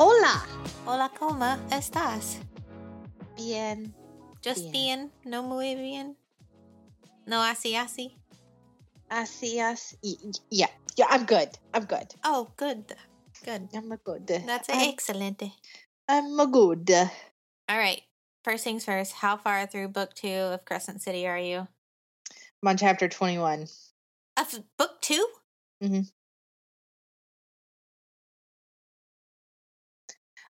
Hola. ¿cómo estás? Bien. Just Bien. bien, no muy bien. No así, así. Así as. y- y- Yeah. Yeah, I'm good. I'm good. Oh, good, good. I'm a good. That's I'm, excellent. I'm a good. All right. First things first. How far through book two of Crescent City are you? I'm on chapter 21. Of book two? Mm-hmm.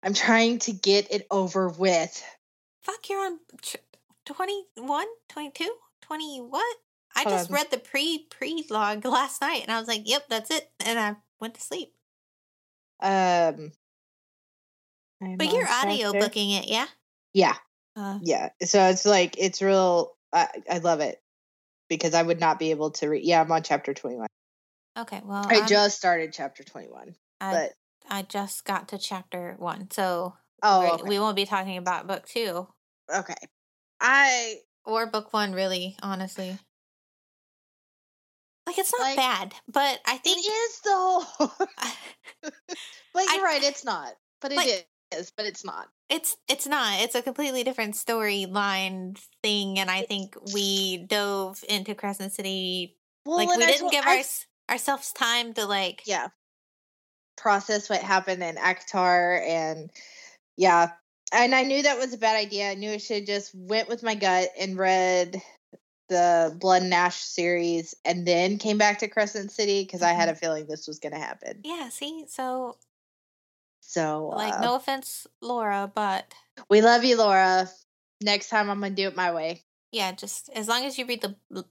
I'm trying to get it over with. Fuck, you're on ch- 21, 22, 20 what? I Hold just on. read the pre pre log last night and I was like, yep, that's it. And I went to sleep. Um. I'm But you're audio booking it, yeah? Yeah. Uh, Yeah. So it's like, it's real. I, I love it because I would not be able to read. Yeah, I'm on chapter 21. okay, well, I I'm- just started chapter 21. I, But, I just got to chapter one. So oh, okay. we won't be talking about book two okay. I, or book one, really, honestly. Like, it's not Like, bad, but I think. it is though. I- you're right, it's not. But it is, Like- but it's not. It's it's not. It's a completely different storyline thing, and I think we dove into Crescent City Well, like we I didn't told- give I- our, ourselves time to like. yeah process what happened in ACOTAR and yeah and I knew that was a bad idea I knew I should have just went with my gut and read the Blood and Ash series and then came back to Crescent City because I had a feeling this was going to happen Yeah. See, so so like, uh, no offense, Laura, but we love you Laura next time I'm going to do it my way yeah, just as long as you read the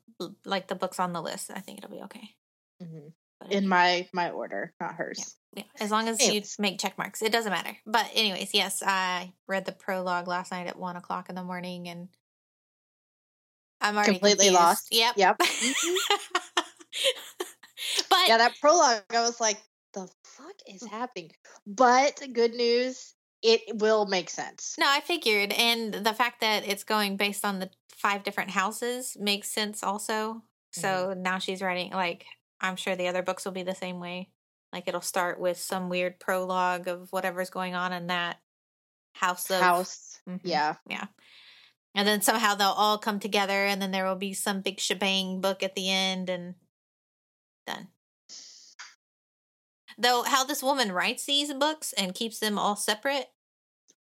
like the books on the list, I think it'll be okay. Mhm. In my my order not hers yeah, as long as Anyways. you make check marks, it doesn't matter. But anyways, yes, I read the prologue last night at one o'clock in the morning, and I'm already Completely confused. lost. Yep. Yep. Mm-hmm. but yeah that prologue I was like the fuck is happening but good news it will make sense No, I figured, and the fact that it's going based on the five different houses makes sense also. Mm-hmm. So now she's writing like I'm sure the other books will be the same way. Like it'll start with some weird prologue of whatever's going on in that house of house. Mhm. Yeah. and then somehow they'll all come together, and then there will be some big shebang book at the end, and done. Though how this woman writes these books and keeps them all separate,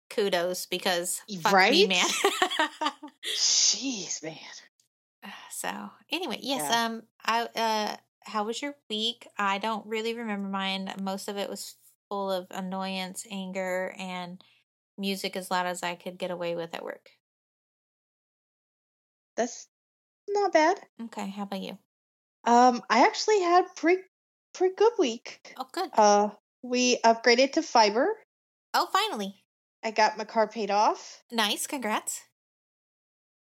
kudos because fuck me, Right? man. Jeez, man. so anyway, yes. Yeah. Um, I uh, how was your week? I don't really remember mine. Most of it was full of annoyance, anger, and music as loud as I could get away with at work. That's not bad. Okay, how about you? Um, I actually had pretty pretty good week. Oh, good. Uh, we upgraded to fiber. oh, finally, I got my car paid off, nice. Congrats.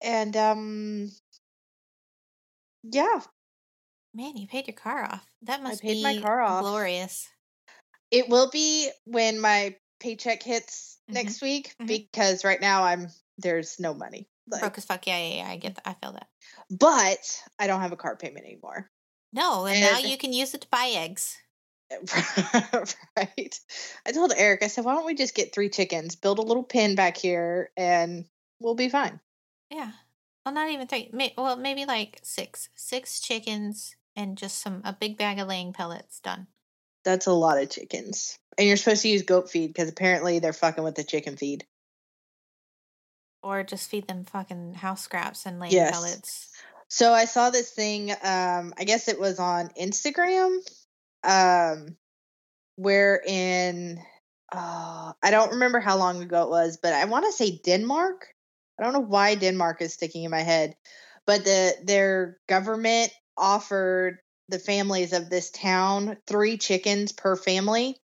and um, yeah, Man, you paid your car off. That must paid be my car off. glorious. it will be when my paycheck hits Mhm. next week Mhm. because right now I'm there's no money. Like, Broke as fuck. Yeah, yeah, yeah. I get that. I feel that. but I don't have a car payment anymore. No, and now you can use it to buy eggs. right. I told Eric, I said, why don't we just get three chickens, build a little pen back here, and we'll be fine. Yeah. Well, not even three. May- well, maybe like six. Six chickens and just some a big bag of laying pellets. Done. That's a lot of chickens. And you're supposed to use goat feed because apparently they're fucking with the chicken feed. Or just feed them fucking house scraps and laying Yes. pellets. So I saw this thing, um, I guess it was on Instagram, um, wherein uh, I don't remember how long ago it was, but I want to say Denmark. I don't know why Denmark is sticking in my head, but the their government offered the families of this town three chickens per family,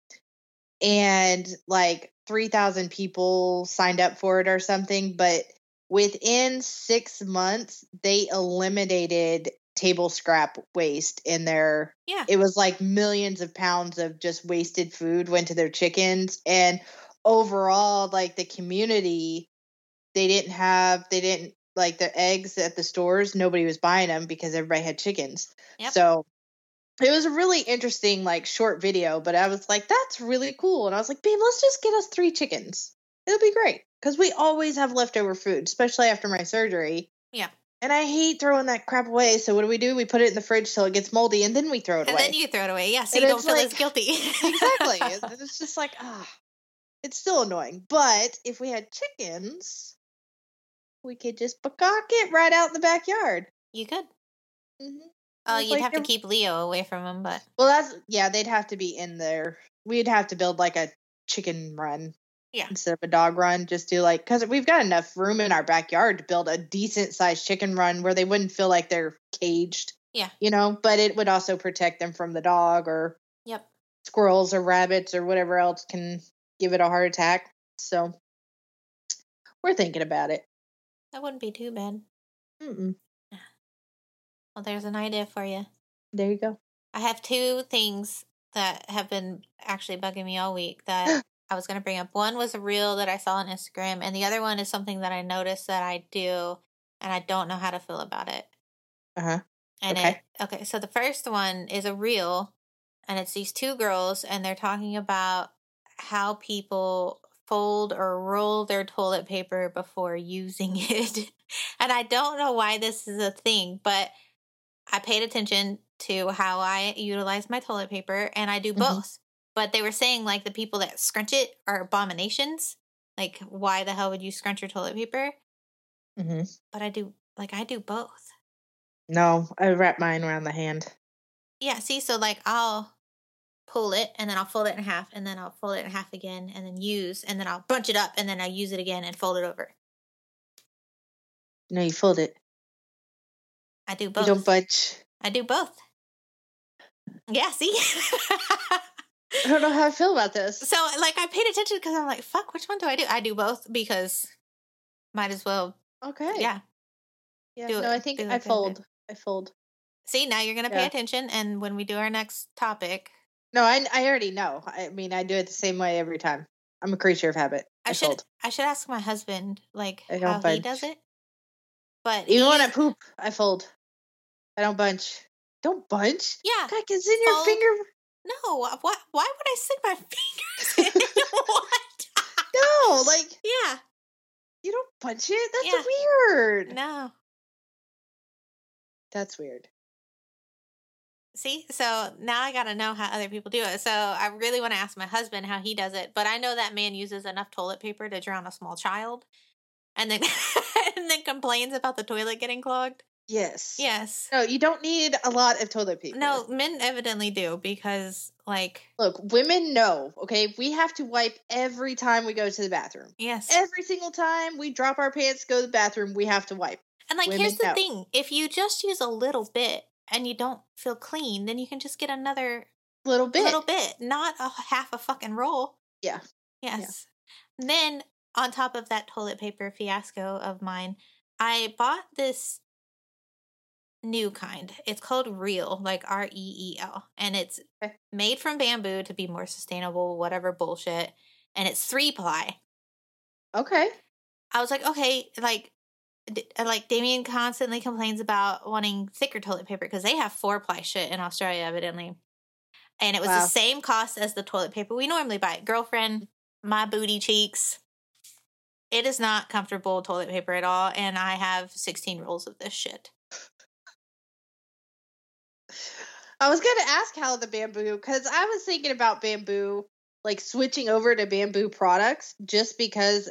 and like three thousand people signed up for it or something. But within six months, they eliminated table scrap waste in their Yeah. it was like millions of pounds of just wasted food went to their chickens and overall like the community they didn't have they didn't like the eggs at the stores nobody was buying them because everybody had chickens Yep. so it was a really interesting like short video but i was like that's really cool and i was like babe let's just get us three chickens it'll be great because we always have leftover food especially after my surgery Yeah. and i hate throwing that crap away so what do we do we put it in the fridge till it gets moldy and then we throw it And away And then you throw it away. Yeah, so And you don't feel as like- guilty. exactly. It's- It's just like, ah, it's still annoying. But if we had chickens, we could just peacock it right out in the backyard. You could. hmm Oh, you'd like have to keep Leo away from him, but Well, that's yeah. They'd have to be in there. We'd have to build like a chicken run. Yeah. Instead of a dog run, just do like because we've got enough room in our backyard to build a decent sized chicken run where they wouldn't feel like they're caged. Yeah. You know, but it would also protect them from the dog or yep. squirrels or rabbits or whatever else can give it a heart attack. So we're thinking about it. That wouldn't be too bad. Mm-mm. Well, there's an idea for you. There you go. I have two things that have been actually bugging me all week that I was going to bring up. One was a reel that I saw on Instagram, and the other one is something that I noticed that I do, and I don't know how to feel about it. Uh huh. And Okay. it okay, so the first one is a reel, and it's these two girls, and they're talking about how people fold or roll their toilet paper before using it. and I don't know why this is a thing, but I paid attention to how I utilize my toilet paper, and I do Mhm. both. But they were saying like the people that scrunch it are abominations. Like, why the hell would you scrunch your toilet paper? hmm But I do, like, I do both. No, I wrap mine around the hand. Yeah, see, so like I'll pull it and then I'll fold it in half and then I'll fold it in half again and then use and then I'll bunch it up and then I'll use it again and fold it over. No, you fold it. I do both. You don't budge. I do both. Yeah, see? I don't know how I feel about this. so like I paid attention because I'm like, fuck, which one do I do? I do both because might as well. Okay. Yeah. Yeah. do no, it. I think Do I it, fold. I fold. See, now you're gonna pay Yeah. attention and when we do our next topic, No, I I already know. I mean, I do it the same way every time. I'm a creature of habit. I, I should fold. I should ask my husband like how he does it. But Even when I poop, I fold. I don't bunch. Don't bunch. yeah, God, it's in your finger. No, what? Why would I stick my fingers in? what? No, like Yeah, you don't punch it. That's Yeah. weird. no. That's weird. See, so now I got to know how other people do it. So I really want to ask my husband how he does it, but I know that man uses enough toilet paper to drown a small child, and then and then complains about the toilet getting clogged. Yes. Yes. No, you don't need a lot of toilet paper. No, men evidently do because, like, Look, women know, okay? We have to wipe every time we go to the bathroom. yes, Every single time we drop our pants, go to the bathroom, we have to wipe. and like, women here's the know. thing: if you just use a little bit and you don't feel clean, then you can just get another Little bit. little bit, not a half a fucking roll. Yeah. Yes. Then on top of that toilet paper fiasco of mine, I bought this new kind. It's called Reel, like R E E L, and it's Okay. made from bamboo to be more sustainable, whatever bullshit. And it's three ply. Okay. I was like, okay, like, Uh, like Damien constantly complains about wanting thicker toilet paper because they have four ply shit in Australia, evidently. And it was Wow. the same cost as the toilet paper we normally buy. Girlfriend, my booty cheeks. It is not comfortable toilet paper at all, and I have 16 rolls of this shit. I was going to ask how the bamboo, because I was thinking about bamboo, like switching over to bamboo products just because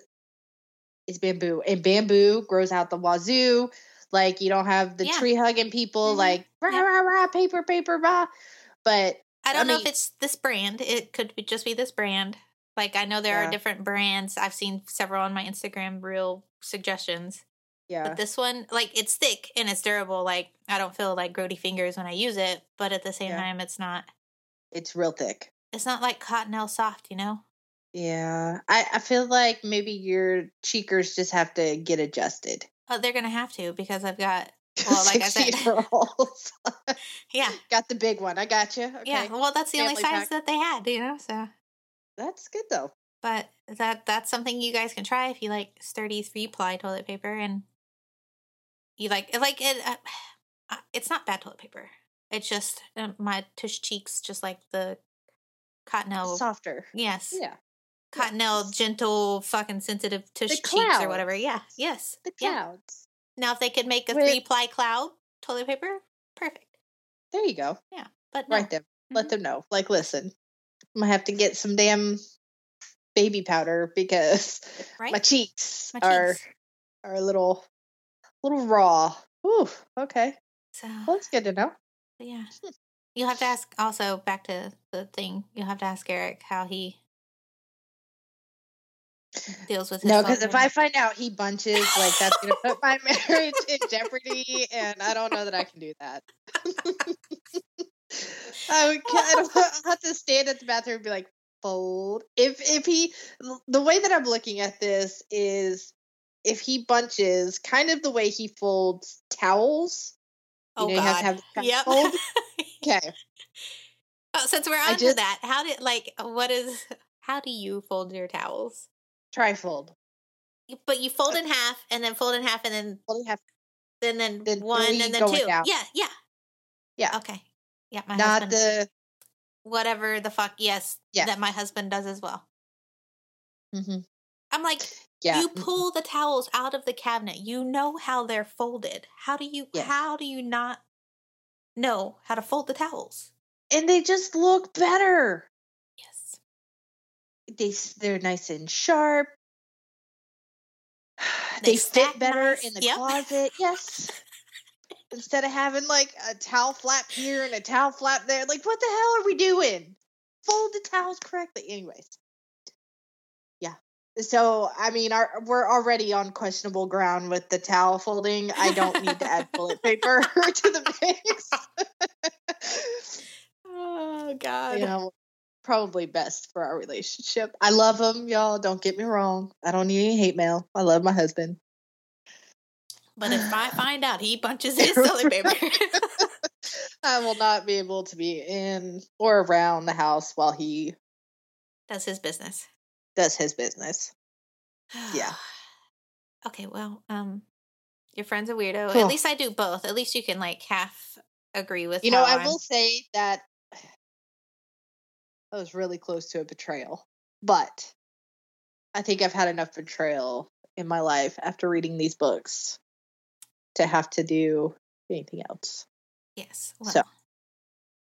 it's bamboo. And bamboo grows out the wazoo. Like, you don't have the Yeah. tree hugging people, Mhm. like, rah, rah, rah, paper, paper, rah. But I don't know mean- if it's this brand. It could be, just be this brand. Like I know there Yeah. are different brands. I've seen several on my Instagram reel suggestions. yeah. But this one, like, it's thick and it's durable. Like, I don't feel like grody fingers when I use it, but at the same Yeah. time, it's not. It's real thick. It's not like Cottonelle soft, you know. Yeah, I, I feel like maybe your cheekers just have to get adjusted. Oh, they're gonna have to because I've got well, like I said, yeah, got the big one. I got you. Okay. yeah. Well, that's the only size pack. that they had, you know. So, That's good though. but that that's something you guys can try if you like sturdy three ply toilet paper and you like like it. Uh, uh, it's not bad toilet paper. It's just uh, my tush cheeks, just like the cottonelle. Softer. Yes, Yeah. Cottonelle, gentle, fucking sensitive tush cheeks or whatever. Yeah, yes, The yeah. clouds. Now, if they could make a three ply cloud toilet paper, perfect. There you go. Yeah. But no. Right them. Let Mhm. them know. Like, listen, I'm gonna have to get some damn baby powder because right? my cheeks My are cheeks. are a little little raw. Ooh, okay. So, Well, that's good to know. yeah. You'll have to ask also back to the thing. you'll have to ask Eric how he deals with his No, because if. I find out he bunches, like that's gonna put my marriage in jeopardy, and I don't know that I can do that. I would kind of have to stand at the bathroom and be like, fold. If if he, the way that I'm looking at this is, if he bunches, kind of the way he folds towels. You oh know, you have to god, have the yep. fold. Okay, oh, since we're I on to that, how did like what is how do you fold your towels? Trifold. But you fold in half and then fold in half and then Fold in half, then then, Then one and then two. down. Yeah, yeah, Yeah. Okay, yeah. My not husband, the. whatever the fuck. Yes, Yeah. that my husband does as well. mhm, I'm like, Yeah, you mhm. pull the towels out of the cabinet. You know how they're folded. How do you Yes. how do you not know how to fold the towels? and they just look better. They they're nice and sharp. They They, fit better nice, in the yep. closet. Yes. Instead of having like a towel flap here and a towel flap there, like what the hell are we doing? Fold the towels correctly. Anyways, yeah. So I mean, our, we're already on questionable ground with the towel folding. I don't need to add toilet paper to the mix. Oh God. you know, probably best for our relationship. I love him, y'all. Don't get me wrong. I don't need any hate mail. I love my husband. But if I find out he punches his toilet paper, I will not be able to be in or around the house while he does his business. does his business. Yeah. Okay, well, um your friend's a weirdo. Cool. At least I do both. At least you can like half agree with You know, I I'm- will say that I was really close to a betrayal, but I think I've had enough betrayal in my life after reading these books to have to do anything else. Yes. Well, So-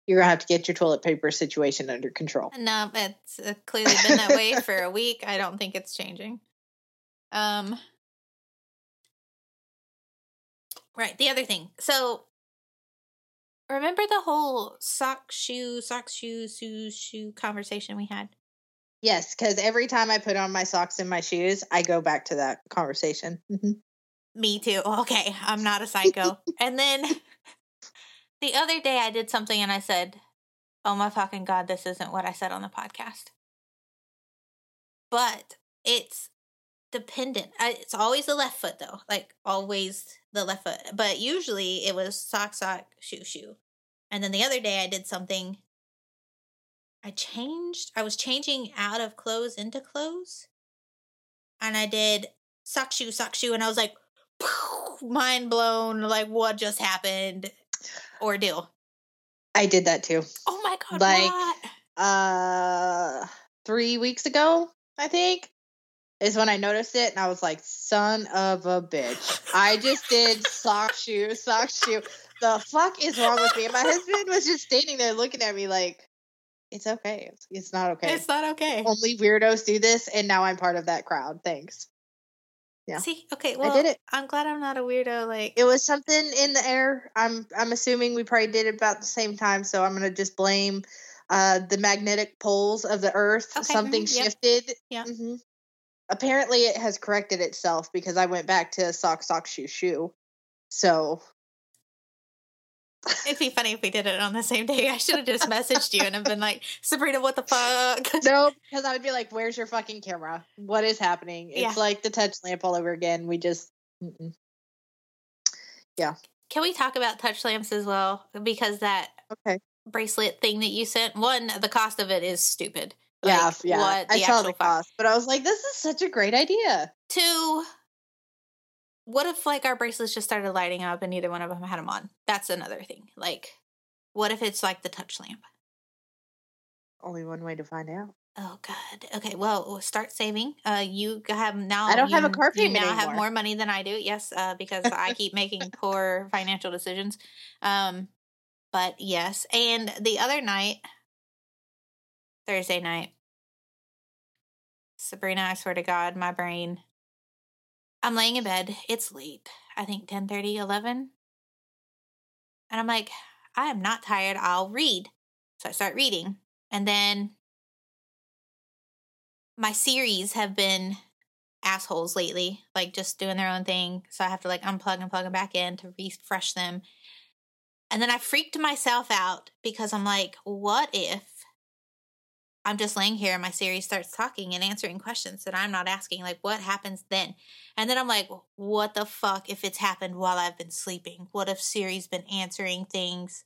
You're gonna have to get your toilet paper situation under control. No, it's uh, clearly been that way for a week. I don't think it's changing. Um Right, the other thing. So remember the whole sock shoe, sock shoe, shoe, shoe conversation we had? Yes, because every time I put on my socks and my shoes, I go back to that conversation. Mhm. Me too. Okay, I'm not a psycho. and then the other day I did something and I said, "Oh my fucking god, this isn't what I said on the podcast." But it's dependent. I, it's always the left foot though, like always the left foot. But usually it was sock, sock, shoe, shoe. And then the other day I did something. I changed. I was changing out of clothes into clothes, and I did sock, shoe, sock, shoe, and I was like, mind blown. Like what just happened? Ordeal. I did that too. Oh my god! Like- what? Uh, three weeks ago, I think, is when I noticed it, and I was like, "Son of a bitch!" I just did sock shoe, sock shoe. The fuck is wrong with me? And my husband was just standing there looking at me like, "It's okay. It's, not okay. It's not okay. Only weirdos do this, and now I'm part of that crowd. Thanks." yeah. See, okay, well, I did it. I'm glad I'm not a weirdo. Like, It was something in the air. I'm I'm assuming we probably did it about the same time, so I'm gonna just blame uh the magnetic poles of the earth. Okay, Something mhm, yep, shifted. yeah. hmm Apparently, it has corrected itself because I went back to sock, sock, shoe, shoe. So It'd be funny if we did it on the same day. I should have just messaged you and have been like, Sabrina, what the fuck? no, because I would be like, "Where's your fucking camera? What is happening?" It's Yeah. like the touch lamp all over again. We just, mm-mm. Can we talk about touch lamps as well? Because that okay. bracelet thing that you sent, one, the cost of it is stupid. Yeah, Like, yeah. What I saw the cost, but I was like, "This is such a great idea." Two, what if like our bracelets just started lighting up and neither one of them had them on? That's another thing. Like, what if it's like the touch lamp? Only one way to find out. Oh God. Okay. Well, start saving. Uh, you have now. I don't have a you- car You payment now have more money than I do. Yes, uh, because I keep making poor financial decisions. Um, but yes, and the other night, Thursday night, Sabrina, I swear to God, my brain. I'm laying in bed. It's late. I think 10 30, 11. And I'm like, I am not tired. I'll read. So I start reading. And then my Siris have been assholes lately, like just doing their own thing. So I have to like unplug and plug them back in to refresh them. And then I freaked myself out because I'm like, what if I'm just laying here and my Siri starts talking and answering questions that I'm not asking? Like, what happens then? And then I'm like, what the fuck if it's happened while I've been sleeping? What if Siri's been answering things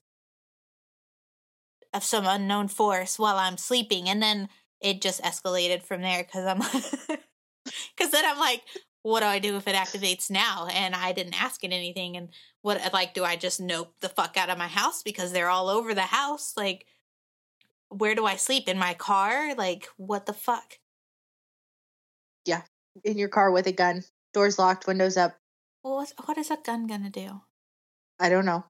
of some unknown force while I'm sleeping? And then it just escalated from there because I'm because then I'm like, what do I do if it activates now and I didn't ask it anything? And what like do I just nope the fuck out of my house because they're all over the house? Like, where do I sleep in my car? Like, what the fuck? Yeah, in your car with a gun, doors locked, windows up. Well, what's, what is a gun gonna do? I don't know.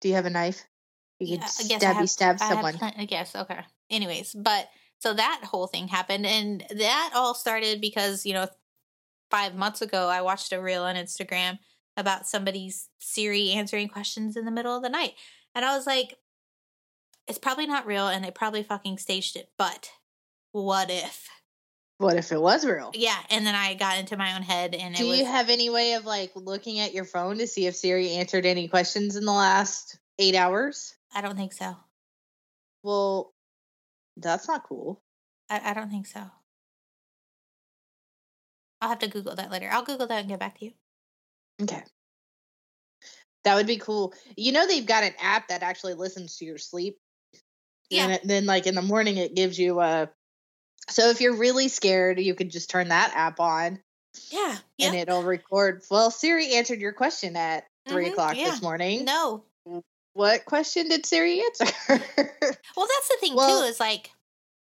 Do you have a knife? You Yeah, could I guess I stabby have- stab someone. plen- I guess okay. Anyways, but so that whole thing happened, and that all started because you know, five months ago, I watched a reel on Instagram about somebody's Siri answering questions in the middle of the night, and I was like, it's probably not real, and they probably fucking staged it. But what if? What if it was real? Yeah, and then I got into my own head, and Do it was you have any way of like looking at your phone to see if Siri answered any questions in the last eight hours? I don't think so. Well, that's not cool. I, I don't think so. I'll have to Google that later. I'll Google that and get back to you. Okay. That would be cool. You know they've got an app that actually listens to your sleep. Yeah. And then like in the morning it gives you a so if you're really scared, you could just turn that app on Yeah. and it'll record. Well, Siri answered your question at 3 Mhm, o'clock yeah. this morning. No. What question did Siri answer? Well, that's the thing Well- too. Is like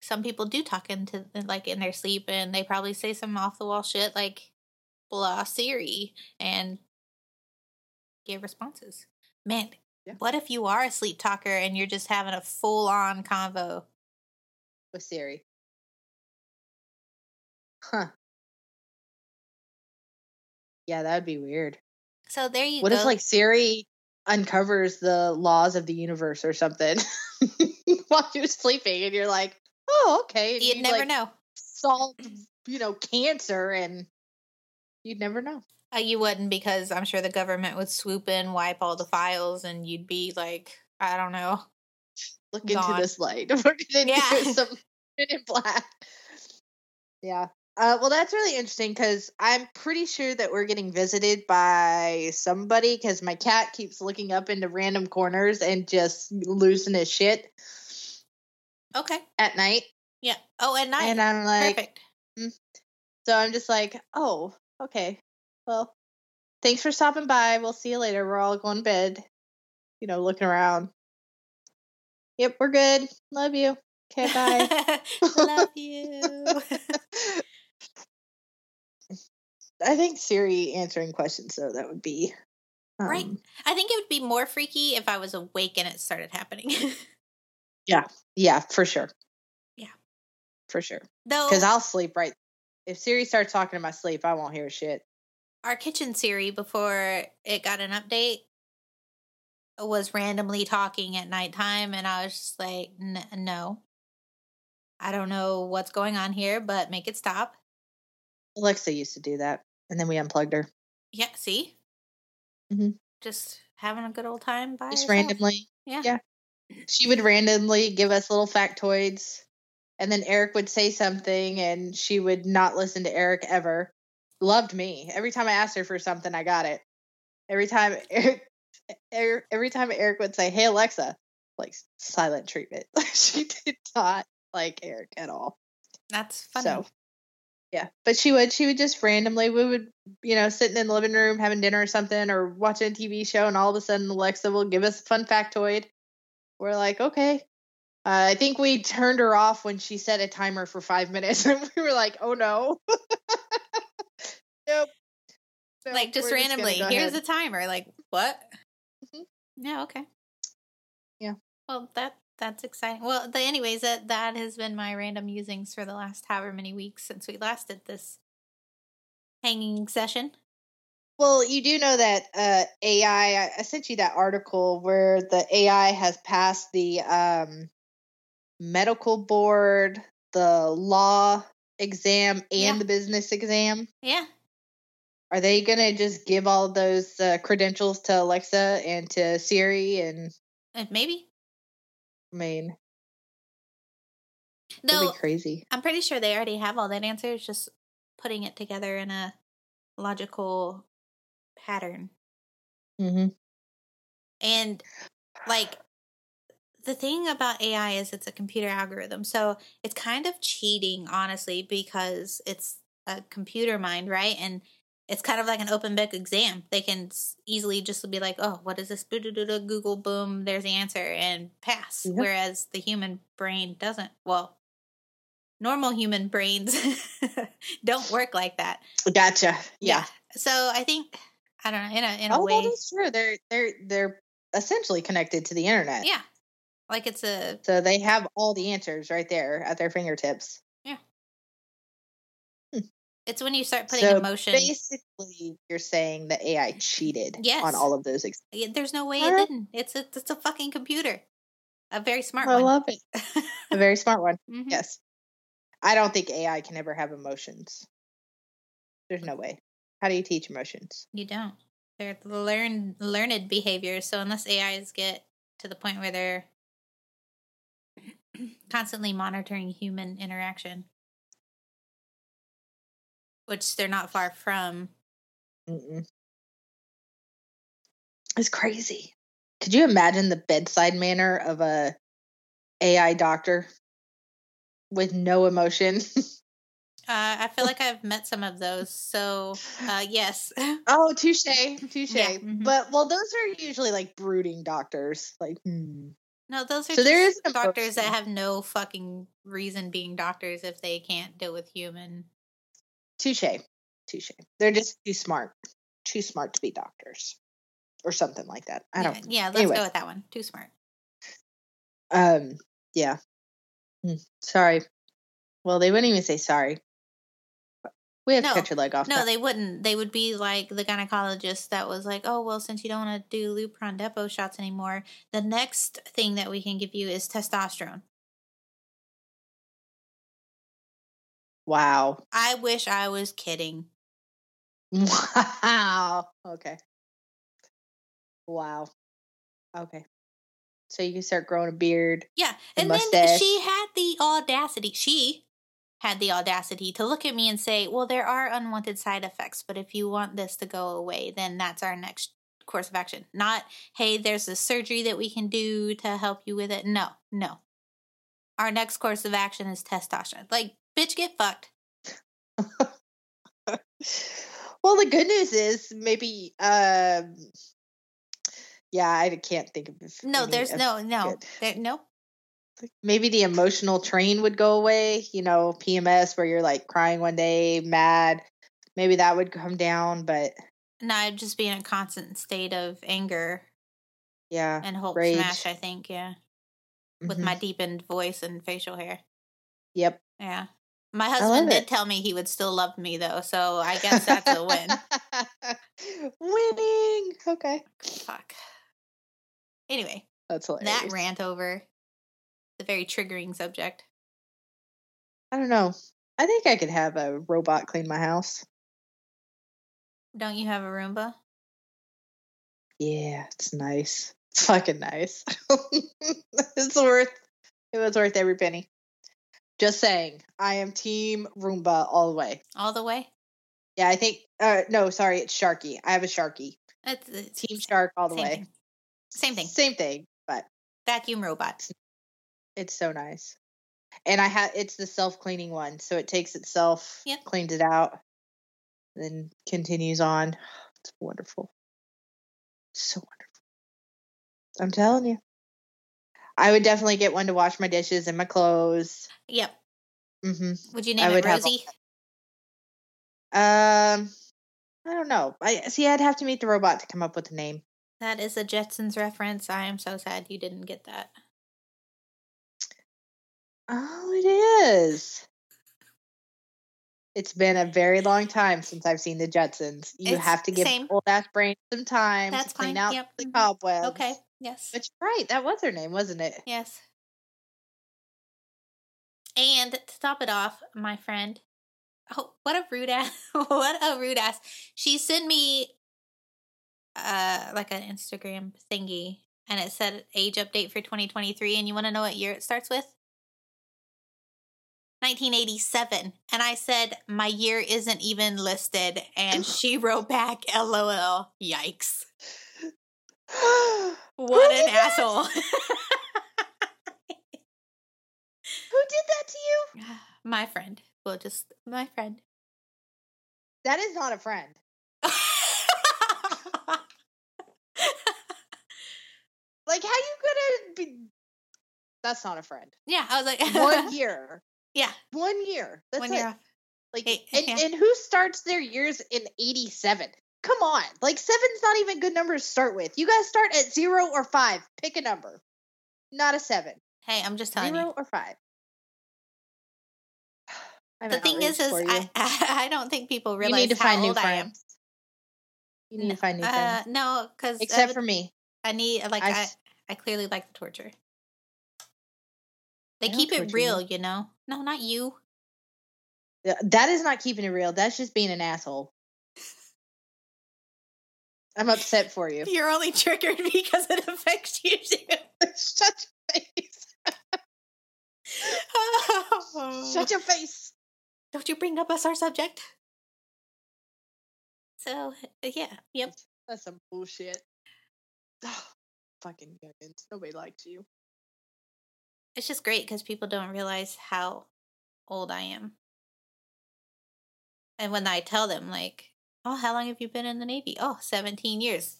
some people do talk into like in their sleep, and they probably say some off the wall shit like "blah Siri" and give responses. Man, Yeah. what if you are a sleep talker and you're just having a full on convo? With Siri. Huh. Yeah, that would be weird. So there you What go. What if like Siri uncovers the laws of the universe or something while you're sleeping and you're like, oh, okay. and you'd you, never like, know. Solved, you know, cancer and you'd never know. Uh, you wouldn't because I'm sure the government would swoop in, wipe all the files, and you'd be like, I don't know. Look into this light. We're gonna Yeah. do some in black. Yeah. Uh, well, that's really interesting because I'm pretty sure that we're getting visited by somebody because my cat keeps looking up into random corners and just losing his shit Okay. at night. Yeah. Oh, at night. And I'm like, Perfect. so I'm just like, oh, okay. Well, thanks for stopping by. We'll see you later. We're all going to bed. You know, looking around. Yep, we're good. Love you. Okay, bye. Love you. I think Siri answering questions though that would be um, Right. I think it would be more freaky if I was awake and it started happening. Yeah, yeah, for sure. Yeah. for sure. Though Because I'll sleep right. If Siri starts talking in my sleep, I won't hear shit. Our kitchen Siri before it got an update was randomly talking at nighttime and I was just like, "N- no. I don't know what's going on here, but make it stop. Alexa used to do that, and then we unplugged her. Yeah, see? Mhm. Just having a good old time by Just herself. randomly. Yeah. Yeah. She would randomly give us little factoids, and then Eric would say something, and she would not listen to Eric ever. Loved me. Every time I asked her for something, I got it. Every time Eric, every time Eric would say, "Hey Alexa," like silent treatment. she did not like Eric at all. That's funny. So, yeah, but she would she would just randomly we would you know sitting in the living room having dinner or something or watching a TV show and all of a sudden Alexa will give us a fun factoid. We're like, okay. Uh, I think we turned her off when she set a timer for five minutes, and we were like, oh no. Nope. Nope, like just randomly, go here's ahead. a timer. Like what? Mhm. Yeah. Okay. Yeah. Well, that that's exciting. Well, the, anyways, that that has been my random musings for the last however many weeks since we last did this hanging session. Well, you do know that uh, AI. I, I sent you that article where the AI has passed the um, medical board, the law exam, and Yeah. the business exam. Yeah. Are they gonna just give all those uh, credentials to Alexa and to Siri? And Uh, Maybe. I mean, No, crazy. I'm pretty sure they already have all that answer. It's just putting it together in a logical pattern. Mm-hmm. And like the thing about AI is it's a computer algorithm. So it's kind of cheating, honestly, because it's a computer mind, right? And it's kind of like an open book exam. They can easily just be like, oh, what is this? Google, boom, there's the answer, and pass. Yep. Whereas the human brain doesn't. Well, normal human brains don't work like that. Gotcha. Yeah. So I think, I don't know, in a, in a Oh, way. that is true. They're they're they're essentially connected to the internet. Yeah. Like it's a So they have all the answers right there at their fingertips. It's when you start putting so emotion. basically, you're saying the AI cheated Yes. on all of those. Ex- Yeah, There's no way All it didn't. It's a it's a fucking computer. A very smart I one. I love it. A very smart one. Mhm. Yes. I don't think AI can ever have emotions. There's no way. How do you teach emotions? You don't. They're learned learned behaviors. So unless AIs get to the point where they're constantly monitoring human interaction, which they're not far from. Mm-mm. It's crazy. Could you imagine the bedside manner of a AI doctor with no emotion? Uh, I feel like I've met some of those. So uh, yes, oh, touche, touche. Yeah, mhm. But well, those are usually like brooding doctors. Like, hmm. no, those are So there is doctors that have no fucking reason being doctors if they can't deal with human. Touche, touche. They're just too smart, too smart to be doctors, or something like that. I yeah, don't. Know. Yeah, let's Anyway. go with that one. Too smart. Um. Yeah. Hmm, Sorry. Well, they wouldn't even say sorry. We have No, to cut your leg off. No, they wouldn't. They would be like the gynecologist that was like, "Oh, well, since you don't want to do Lupron Depot shots anymore, the next thing that we can give you is testosterone." Wow. I wish I was kidding. Wow. Okay. Wow. Okay. So you can start growing a beard. Yeah, The and then she had the audacity. She had the audacity to look at me and say, "Well, there are unwanted side effects, but if you want this to go away, then that's our next course of action." Not, "Hey, there's a surgery that we can do to help you with it." No, no. Our next course of action is testosterone. Like, bitch, get fucked. well, the good news is maybe. Um, yeah, I can't think of. No, there's no, no, there, no. Maybe the emotional train would go away. You know, PMS where you're like crying one day, mad. Maybe that would come down, but No, I'd just be in a constant state of anger yeah. and Hulk Rage. smash. I think, yeah, with mhm, my deepened voice and facial hair. Yep. Yeah. My husband did it. tell me he would still love me though, so I guess that's a win. Winning. Okay. Fuck. Anyway, That's hilarious. that rant over. The very triggering subject. I don't know. I think I could have a robot clean my house. Don't you have a Roomba? Yeah, it's nice. It's fucking nice. it's worth it was worth every penny. Just saying, I am team Roomba all the way. All the way. Yeah, I think uh no, sorry, it's Sharky. I have a Sharky. It's, it's Team Shark all the way. Thing. Same thing. Same thing, but Vacuum robot. it's so nice. And I have it's the self-cleaning one, so it takes itself, Yep. cleans it out, then continues on. It's wonderful. So wonderful. I'm telling you. I would definitely get one to wash my dishes and my clothes. Yep. hmm Would you I name it have all Rosie? Um, I don't know. I see. I'd have to meet the robot to come up with a name. That is a Jetsons reference. I am so sad you didn't get that. Oh, it is. It's been a very long time since I've seen the Jetsons. You It's have to give same. old ass brain some time That's to clean fine. out Yep. the Mhm. cobwebs. Okay. Yes. But you're right. That was her name, wasn't it? Yes. And to top it off, my friend, oh, what a rude ass! what a rude ass! She sent me, uh, like an Instagram thingy, and it said age update for 2023. And you want to know what year it starts with? 1987. And I said my year isn't even listed, and she wrote back, "LOL, yikes! What an that? asshole!" Who did that to you? my friend. Well, just my friend. That is not a friend. Like, how you gonna be? That's not a friend. yeah, I was like One year. Yeah, One year. That's one year off. Like, Hey, and, yeah. and who starts their years in 87? Come on. Like, seven's not even a good number to start with. You guys start at zero or five. Pick a number. Not a seven. Hey, I'm just telling Zero you. or five. I'm The thing is, is you. I, I don't think people you realize need to how find new I friends. You need to find new Uh, friends. no, because Except for me. I need like I I clearly like the torture. They I keep it real, you. you know. No, not you. That is not keeping it real. That's just being an asshole. I'm upset for you. You're only triggered because it affects you too. Shut your face. Shut your face. Don't you bring up us our subject? So yeah, yep. That's some bullshit. Fucking youngins. Nobody likes you. It's just great because people don't realize how old I am. And when I tell them, like, oh, how long have you been in the Navy? Oh, 17 years.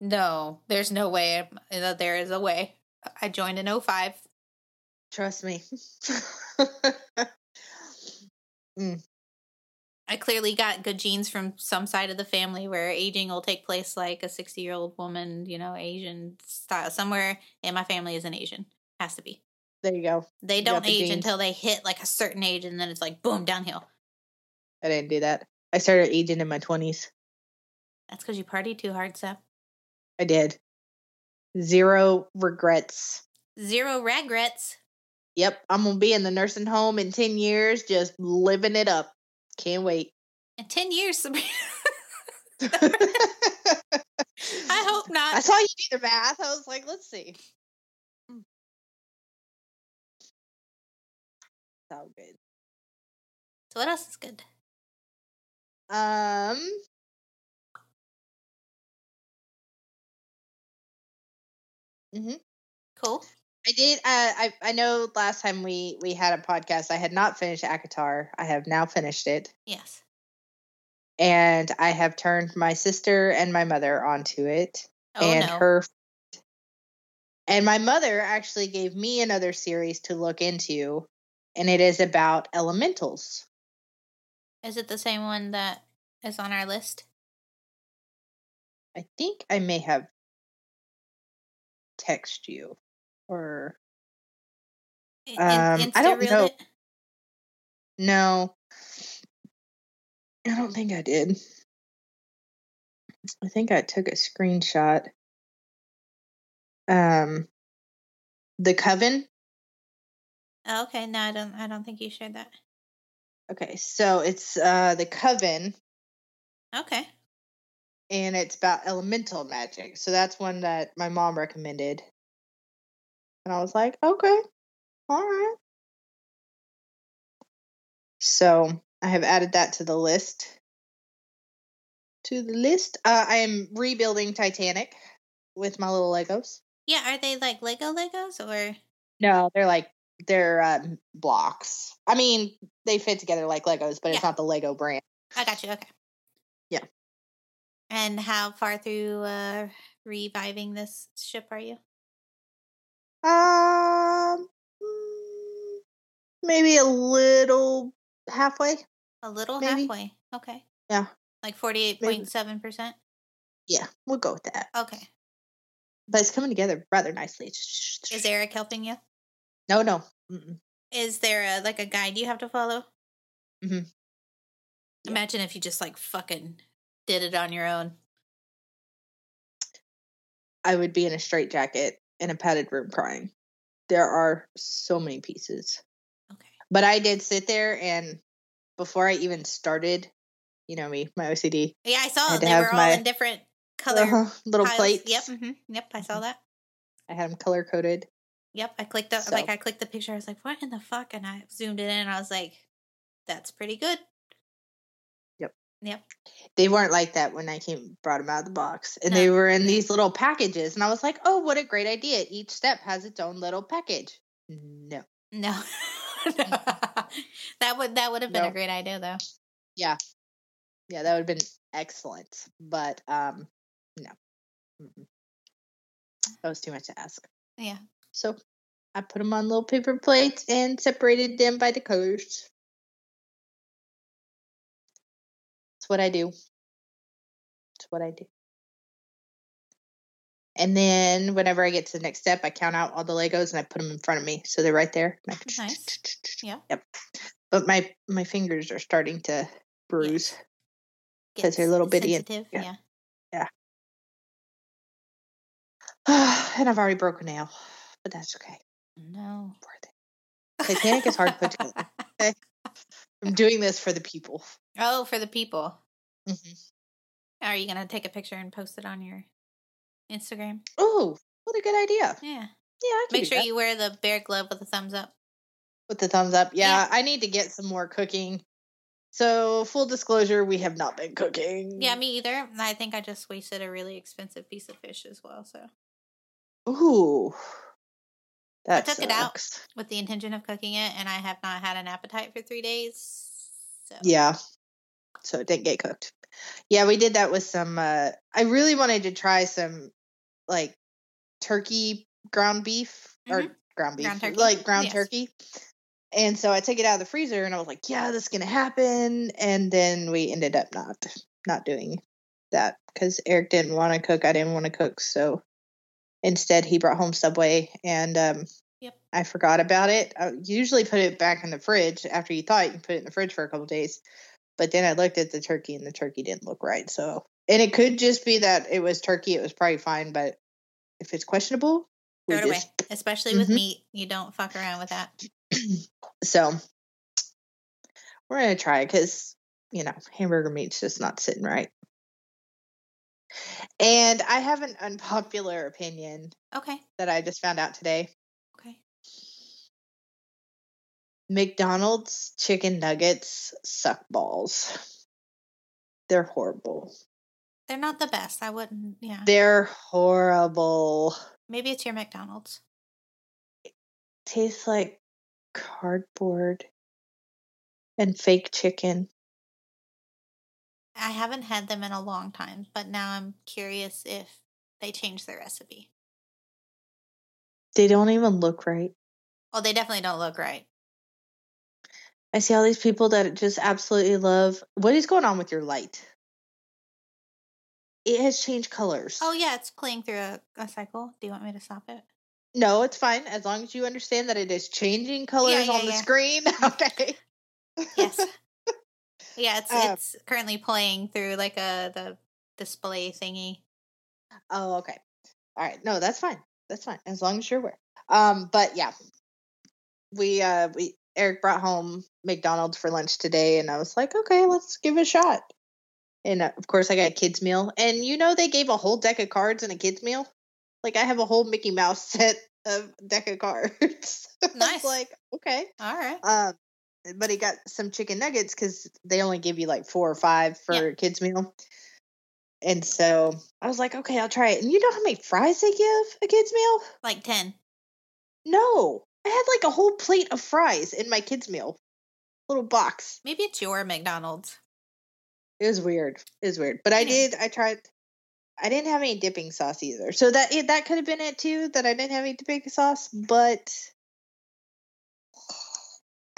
No, there's no way. I'm- uh, There is a way. I joined in 05. Trust me. I clearly got good genes from some side of the family where aging will take place like a 60 year old woman, you know, Asian style. Somewhere in my family is an Asian. Has to be. there you go. They don't the age genes. until they hit like a certain age and then it's like boom, downhill. I didn't do that. I started aging in my 20s. That's because you party too hard, Seth. I did. Zero regrets. Zero regrets. Yep, I'm going to be in the nursing home in 10 years, just living it up. Can't wait. In 10 years, Sabrina. I I hope not. I saw you do the math. I was like, let's see. Mm. So good. So, what else is good? Um, Cool. I did. Uh, I I know last time we we had a podcast, I had not finished ACOTAR. I have now finished it, Yes. and I have turned my sister and my mother onto it, Oh, and no. her. And my mother actually gave me another series to look into, and it is about elementals. Is it the same one that is on our list? I think I may have text you, or in- Um, I don't know. it? no, I don't think I did. I think I took a screenshot. Um, the coven. Oh, okay. No, I don't. I don't think you shared that. Okay, so it's uh the coven, Okay. and it's about elemental magic. So that's one that my mom recommended. And I was like, okay, all right. So I have added that to the list. To the list. Uh, I am rebuilding Titanic with my little Legos. Yeah, are they like Lego Legos or? No, they're like they're um, blocks. I mean, they fit together like Legos, but it's not the Lego brand. I got you. Okay. Yeah. And how far through uh reviving this ship are you? Um, mm, maybe a little halfway. A little Maybe. halfway. Okay. Yeah. Like forty-eight point seven percent. Yeah, we'll go with that. Okay. But it's coming together rather nicely. Is Eric helping you? No, no. Mm-mm. Is there a like a guide you have to follow? Mhm. Yeah. Imagine if you just like fucking did it on your own. I would be in a straitjacket in a padded room crying. There are so many pieces. Okay. But I did sit there and before I even started, you know me, my OCD, Yeah, I saw Had they were all my- in different color uh-huh, little plates. Yep. hmm Yep. I saw Mhm. that. I had them color coded. Yep. I clicked up So- like I clicked the picture. I was like, what in the fuck? And I zoomed it in and I was like, that's pretty good. Yep. Yep. They weren't like that when I came brought them out of the box, and No. they were in these little packages, and I was like, "Oh, what a great idea! Each step has its own little package." No, No. that would that would have been a great idea though. yeah, yeah, that would have been excellent, but um, no, Mm-mm. that was too much to ask. Yeah. So I put them on little paper plates and separated them by the colors. That's what I do. That's what I do. And then whenever I get to the next step, I count out all the Legos and I put them in front of me, so they're right there. Nice. Yeah. Yep. But my my fingers are starting to bruise. 'Cause they're a little bitty and- sensitive. yeah. yeah. and I've already broken a nail, but that's okay. No. Worth it. Titanic is hard to put together. I'm doing this for the people. Oh, for the people. hmm Are you gonna take a picture and post it on your Instagram? Oh, what a good idea. Yeah. Yeah, I can Make sure that. you wear the bear glove with a thumbs up. with the thumbs up. Yeah, Yeah. I need to get some more cooking. So, full disclosure, we have not been cooking. Yeah, me either. I think I just wasted a really expensive piece of fish as well. So Ooh. That took it out. with the intention of cooking it, and I have not had an appetite for three days. So Yeah. So it didn't get cooked. Yeah, we did that with some uh I really wanted to try some like turkey ground beef or Mhm. ground beef. Ground. Like ground Yes. turkey. And so I took it out of the freezer and I was like, yeah, this is gonna happen. And then we ended up not not doing that because Eric didn't want to cook. I didn't want to cook. So instead he brought home Subway and um Yep. I forgot about it. I usually put it back in the fridge after you thought you put it in the fridge for a couple days. But then I looked at the turkey and the turkey didn't look right. So and it could just be that it was turkey, it was probably fine, but if it's questionable, throw it away. just Especially with Mhm. meat, you don't fuck around with that. so we're gonna try it because you know hamburger meat's just not sitting right. And I have an unpopular opinion Okay. that I just found out today. Okay. McDonald's chicken nuggets suck balls. They're horrible. They're not the best. I wouldn't. Yeah. They're horrible. Maybe it's your McDonald's. Tastes like cardboard and fake chicken. I haven't had them in a long time, but now I'm curious if they changed their recipe. They don't even look right. Oh, they definitely don't look right. I see all these people that just absolutely love. What is going on with your light? It has changed colors. Oh yeah, it's playing through a, a cycle. Do you want me to stop it? No, it's fine as long as you understand that it is changing colors yeah, on the yeah. screen. okay. Yes. Yeah, it's Um, it's currently playing through like a the display thingy. Oh, okay. All right. No, that's fine. That's fine as long as you're aware. Um, but yeah, we uh we Eric brought home McDonald's for lunch today, and I was like, okay, let's give it a shot. And uh, of course, I got a kids meal. And you know, they gave a whole deck of cards and a kids meal. Like I have a whole Mickey Mouse set of deck of cards. I was Nice. like, okay. All right. Um, but he got some chicken nuggets because they only give you like four or five for Yeah. a kids meal. And so I was like, okay, I'll try it. And you know how many fries they give a kids meal? Like 10. No, I had like a whole plate of fries in my kids meal, little box. Maybe it's your McDonald's. It was weird. It was weird, but I did. I tried. I didn't have any dipping sauce either, so that that could have been it too. That I didn't have any dipping sauce, but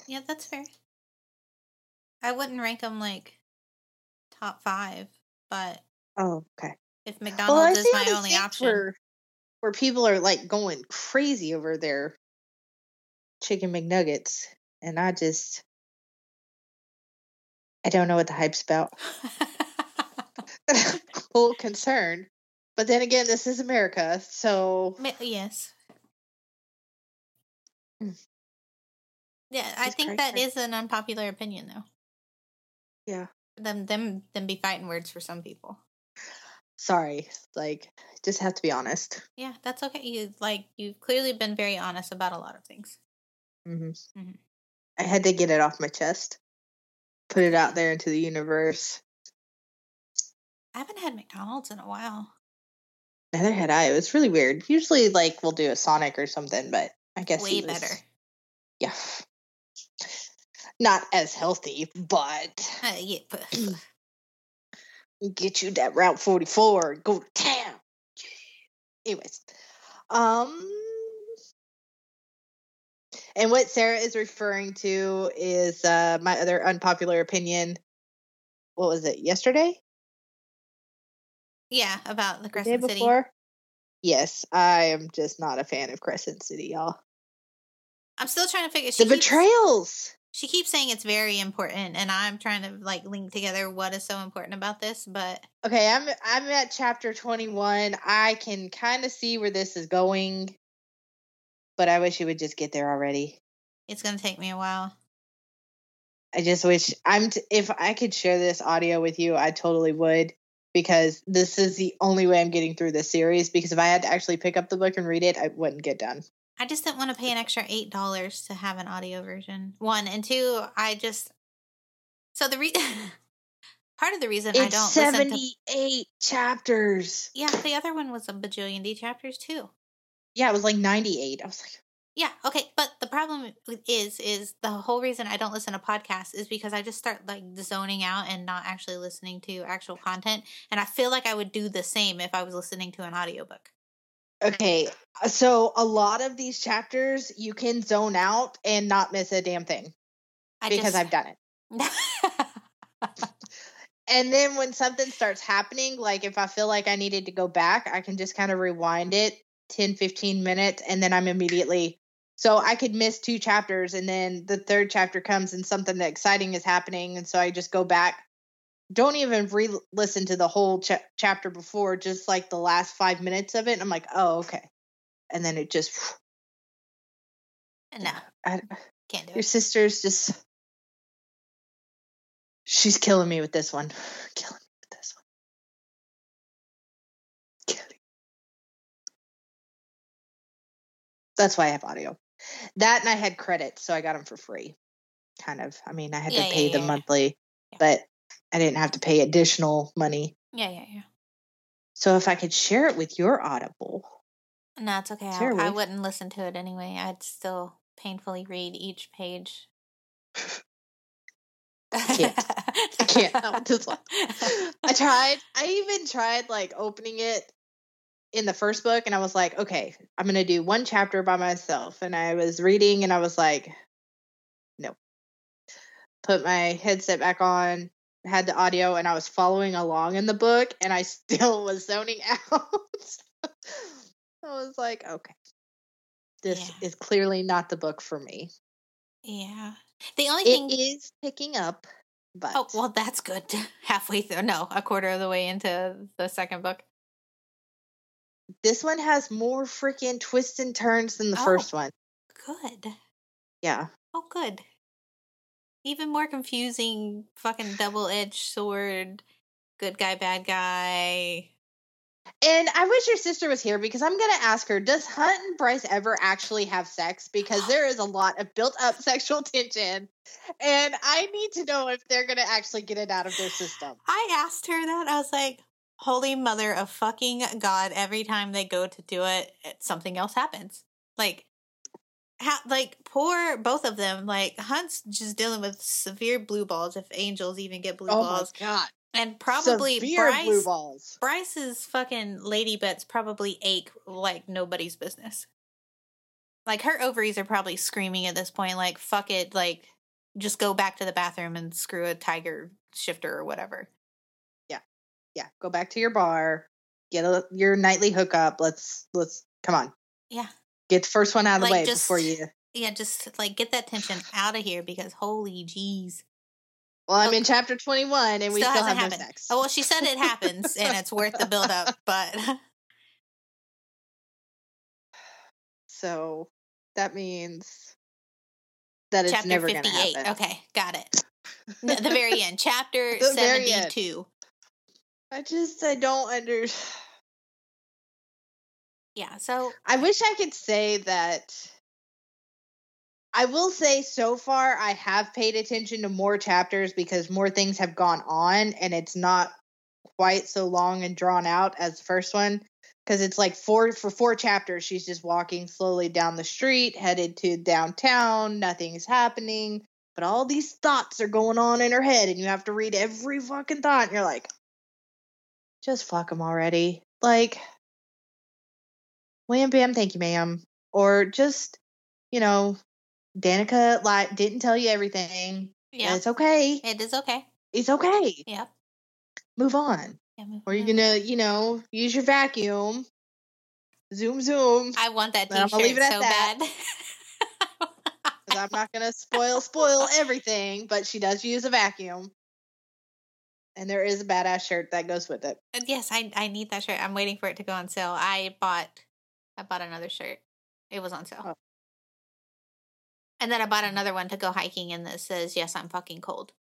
Yeah, that's fair. I wouldn't rank them like top five, but oh, okay. if Well, McDonald's is my only option, Where, where people are like going crazy over their chicken McNuggets, and I just I don't know what the hype's about. a little concerned, but then again, this is America, so yes. Mm. Yeah, I think that is an unpopular opinion, though. yeah. Them, them, them be fighting words for some people. Sorry, like just have to be honest. Yeah, that's okay. You like you've clearly been very honest about a lot of things. hmm Mhm. I had to get it off my chest, put it out there into the universe. I haven't had McDonald's in a while. Neither had I. It was really weird. Usually, like we'll do a Sonic or something, but I guess Way was- better. Yeah, not as healthy, but Uh, yeah, but get you that Route 44, go to town. Anyways, um, and what Sarah is referring to is uh my other unpopular opinion. What was it? Yesterday? yeah, about the The day Crescent City. Yes, I am just not a fan of Crescent City, y'all. I'm still trying to figure. She The keeps, betrayals. She keeps saying it's very important, and I'm trying to like link together what is so important about this. But Okay, I'm I'm at chapter 21. I can kind of see where this is going, but I wish you would just get there already. it's gonna take me a while. I just wish I'm t- if I could share this audio with you, I totally would because this is the only way I'm getting through this series because if I had to actually pick up the book and read it, I wouldn't get done. I just didn't want to pay an extra eight dollars to have an audio version. One and two, I just so the re- part of the reason I It's don't listen to 78 chapters. yeah, the other one was a bajillion D chapters too. Yeah, it was like 98. I was like, Yeah, okay, but the problem is is the whole reason I don't listen to podcasts is because I just start like zoning out and not actually listening to actual content, and I feel like I would do the same if I was listening to an audiobook. Okay, uh, so a lot of these chapters you can zone out and not miss a damn thing I because just, I've done it. And then when something starts happening, like if I feel like I needed to go back, I can just kind of rewind it 10, 15 minutes, and then I'm immediately. So I could miss two chapters, and then the third chapter comes and something exciting is happening. And so I just go back. Don't even re listen to the whole cha- chapter before, just like the last five minutes of it. And I'm like, oh, okay. And then it just. no, I, can't do your it. sister's just. She's killing me with this one. Killing me with this one. Killing. That's why I have audio. That and I had credits, so I got them for free. Kind of. I mean, I had Yeah, to pay yeah, the yeah. monthly, but I didn't have to pay additional money. Yeah, yeah, yeah. So if I could share it with your Audible, No, it's okay. I, I wouldn't listen to it anyway. I'd still painfully read each page. can't. I can't. Not with. I tried. I even tried like opening it in the first book and I was like, okay, I'm going to do one chapter by myself. And I was reading and I was like, no. Put my headset back on, had the audio, and I was following along in the book and I still was zoning out. I was like, okay, this Yeah. is clearly not the book for me. Yeah. The only It thing. is picking up, oh, but Oh, well, that's good. Halfway through. No, a quarter of the way into the second book. this one has more freaking twists and turns than the Oh. first one. Good. Yeah. Oh, good. Even more confusing, fucking double edged sword good guy, bad guy. And I wish your sister was here because I'm going to ask her Does Hunt and Bryce ever actually have sex? Because there is a lot of built up sexual tension. And I need to know if they're going to actually get it out of their system. I asked her that. I was like, Holy mother of fucking God, every time they go to do it, something else happens. Like, ha- like poor both of them. Like Hunt's just dealing with severe blue balls. If angels even get blue oh balls, my God. and probably Severe blue Bryce, balls. Bryce's fucking lady butts probably ache like nobody's business. Like her ovaries are probably screaming at this point, like fuck it, like just go back to the bathroom and screw a tiger shifter or whatever. Yeah. Yeah. Go back to your bar. Get a, your nightly hookup. Let's, let's, come on. Yeah. Get the first one out of the way just- before you. Yeah, just like get that tension out of here because holy jeez. Well, I'm Oh, in chapter 21 and we still still have hasn't no happened. sex. Oh well she said it happens and it's worth the build up, but So that means that it's chapter never going to 58. happen. Okay, got it. No, the very end, chapter The very end. 72. I just I don't under. Yeah, so I wish I could say that. I will say so far I have paid attention to more chapters because more things have gone on and it's not quite so long and drawn out as the first one because it's like four for four chapters she's just walking slowly down the street headed to downtown nothing's happening but all these thoughts are going on in her head and you have to read every fucking thought and you're like just fuck them already like wham bam thank you ma'am or just you know Danika like didn't tell you everything yeah, it's okay it is okay. it's okay Yeah. move on yeah move or you're on. gonna you know use your vacuum zoom zoom I want that I'm gonna leave it at so that. bad. i'm not gonna spoil spoil everything but she does use a vacuum and there is a badass shirt that goes with it yes, I I need that shirt. I'm waiting for it to go on sale. I bought I bought another shirt. It was on sale. Oh. And then I bought another one to go hiking and that says, Yes, I'm fucking cold.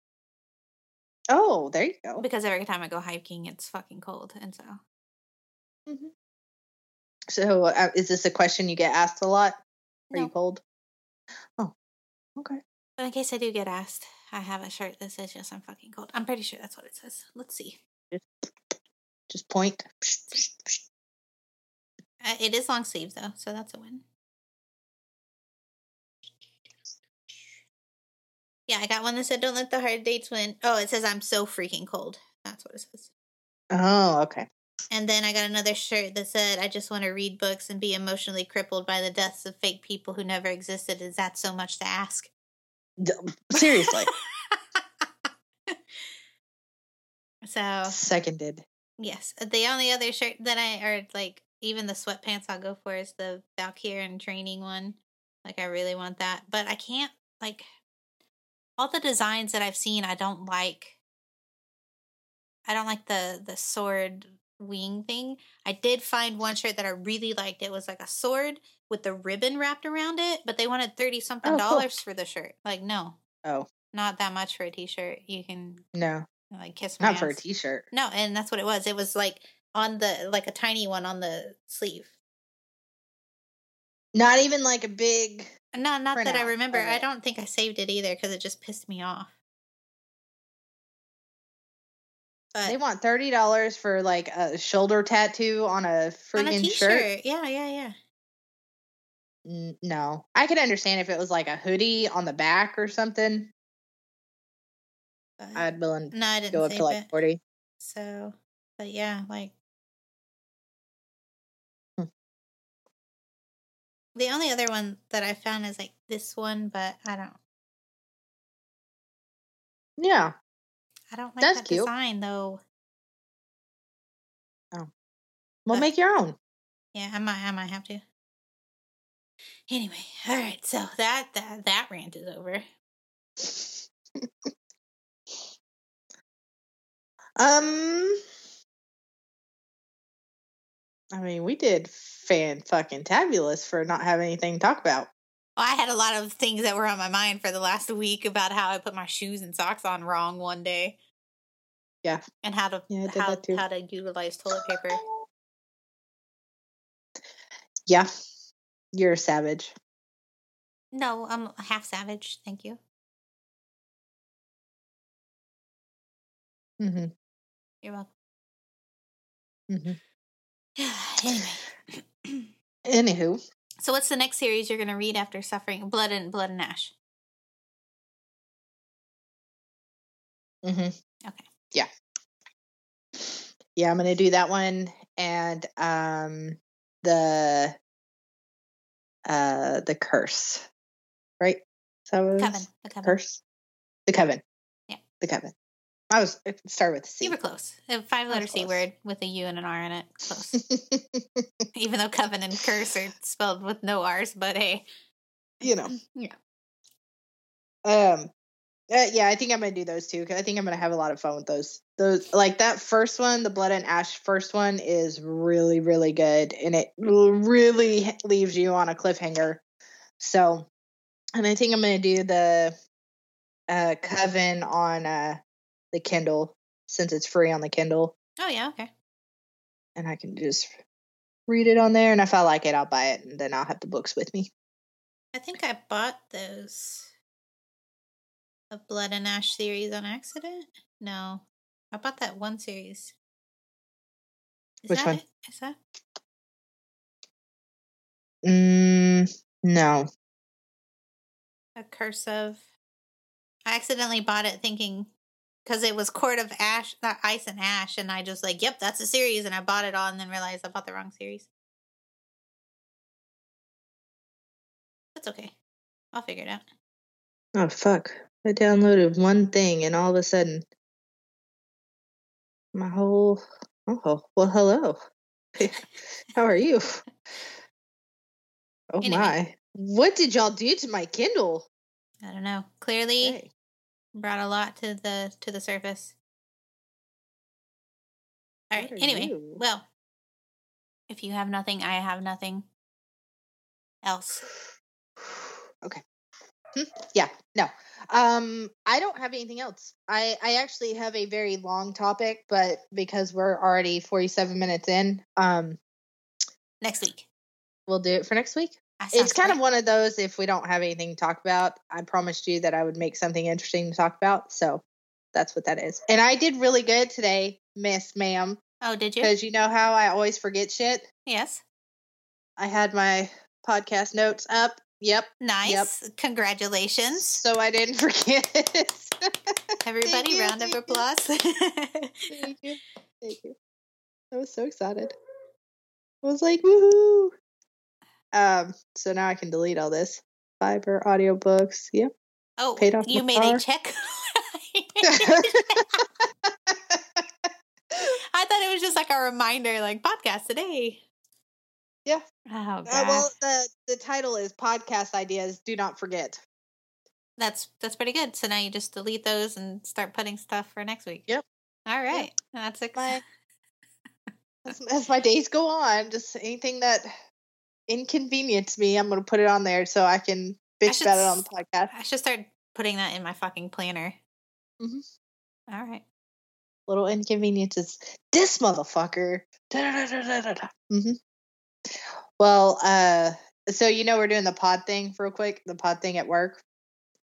oh there you go Because every time I go hiking it's fucking cold. And so so uh, is this a question you get asked a lot are you cold oh okay But in case I do get asked, I have a shirt that says yes, I'm fucking cold. I'm pretty sure that's what it says. Let's see. just point it is long sleeve though, so that's a win. Yeah, I got one that said don't let the hard dates win. Oh, it says I'm so freaking cold. That's what it says. oh okay And then I got another shirt that said I just want to read books and be emotionally crippled by the deaths of fake people who never existed. Is that so much to ask? Seriously so seconded Yes. uh, The only other shirt that I or like even the sweatpants I'll go for is the Valkyrian training one. Like I really want that. But I can't like all the designs that I've seen I don't like I don't like the the sword wing thing. I did find one shirt that I really liked. It was like a sword with the ribbon wrapped around it, but they wanted 30 something Oh, cool. dollars for the shirt. Like no, oh not that much for a t-shirt. You can no like kiss my not for a ass. t-shirt No, and that's what it was. It was like on the like a tiny one on the sleeve. not even like a big No, not that I remember. I don't think I saved it either because it just pissed me off. But they want thirty dollars for like a shoulder tattoo on a on a friggin' t-shirt, shirt. yeah, yeah, yeah. N- No, I could understand if it was like a hoodie on the back or something. But, I'd willing to no, I didn't go up to like it. forty. So, but yeah, like the only other one that I found is like this one, but I don't, Yeah, I don't like That's that cute. design though. Oh. Well, But- make your own. Yeah, I might, I might have to. Anyway, all right. So that that that rant is over. Um, I mean, we did fan fucking tabulous for not having anything to talk about. Well, I had a lot of things that were on my mind for the last week about how I put my shoes and socks on wrong one day. Yeah. And how to Yeah, how how to utilize toilet paper. Yeah. You're a savage. No, I'm half savage. Thank you. Mm-hmm. You're welcome. Mm-hmm. anyway. Anywho, So what's the next series you're gonna read after suffering blood and blood and ash? mm-hmm. Okay. Yeah. Yeah, I'm gonna do that one and um the uh the curse. Right? Is that what it Coven. The coven. Curse? The coven. Yeah. The coven. I was it started with a C. You were close. A five letter C word with a U and an R in it. Close. Even though coven and curse are spelled with no R's, but hey. you know. Yeah. Um uh, yeah, I think I'm gonna do those two. 'cause I think I'm gonna have a lot of fun with those. Those like that first one, the Blood and Ash first one is really really good, and it really leaves you on a cliffhanger. So, and I think I'm gonna do the uh Coven on uh the Kindle since it's free on the Kindle, Oh yeah, okay. and I can just read it on there. And if I like it, I'll buy it, and then I'll have the books with me. I think I bought those the Blood and Ash series on accident. No. I bought that one series. Is Which that one? it? Is that Mm, no. a curse of I accidentally bought it thinking because it was Court of Ash, uh, Ice and Ash, and I just like, yep, that's a series, and I bought it all, and then realized I bought the wrong series. That's okay. I'll figure it out. Oh fuck. I downloaded one thing and all of a sudden my whole oh well hello. How are you? Oh Anyway. my. What did y'all do to my Kindle? I don't know. Clearly, Hey. Brought a lot to the to the surface. All right. Anyway, you? well, if you have nothing, I have nothing else. Okay. Hmm, Yeah, no. Um I don't have anything else. I I actually have a very long topic, but because we're already 47 minutes in, um Next week. we'll do it for next week. It's kind of one of those if we don't have anything to talk about i promised you that i would make something interesting to talk about so that's what that is and i did really good today miss ma'am Oh, did you? because you know how i always forget shit Yes. i had my podcast notes up yep Nice. Congratulations. so i didn't forget Everybody, you, round of you. applause. thank you thank you i was so excited i was like woohoo um so now i can delete all this fiber audiobooks yep oh, Paid off you made car. a check? I thought it was just like a reminder, like podcast today. Yeah. Oh, God. Uh, well, the the title is podcast ideas. Do not forget. that's that's pretty good. So now you just delete those and start putting stuff for next week. Yep. All right. That's it. Exciting. as, as my days go on, just anything that inconvenience me, I'm gonna put it on there so I can bitch should about it on the podcast. I should start putting that in my fucking planner. Mhm. All right. Little inconveniences. This motherfucker. Mm-hmm. Well, uh, so you know we're doing the pod thing real quick. The pod thing at work.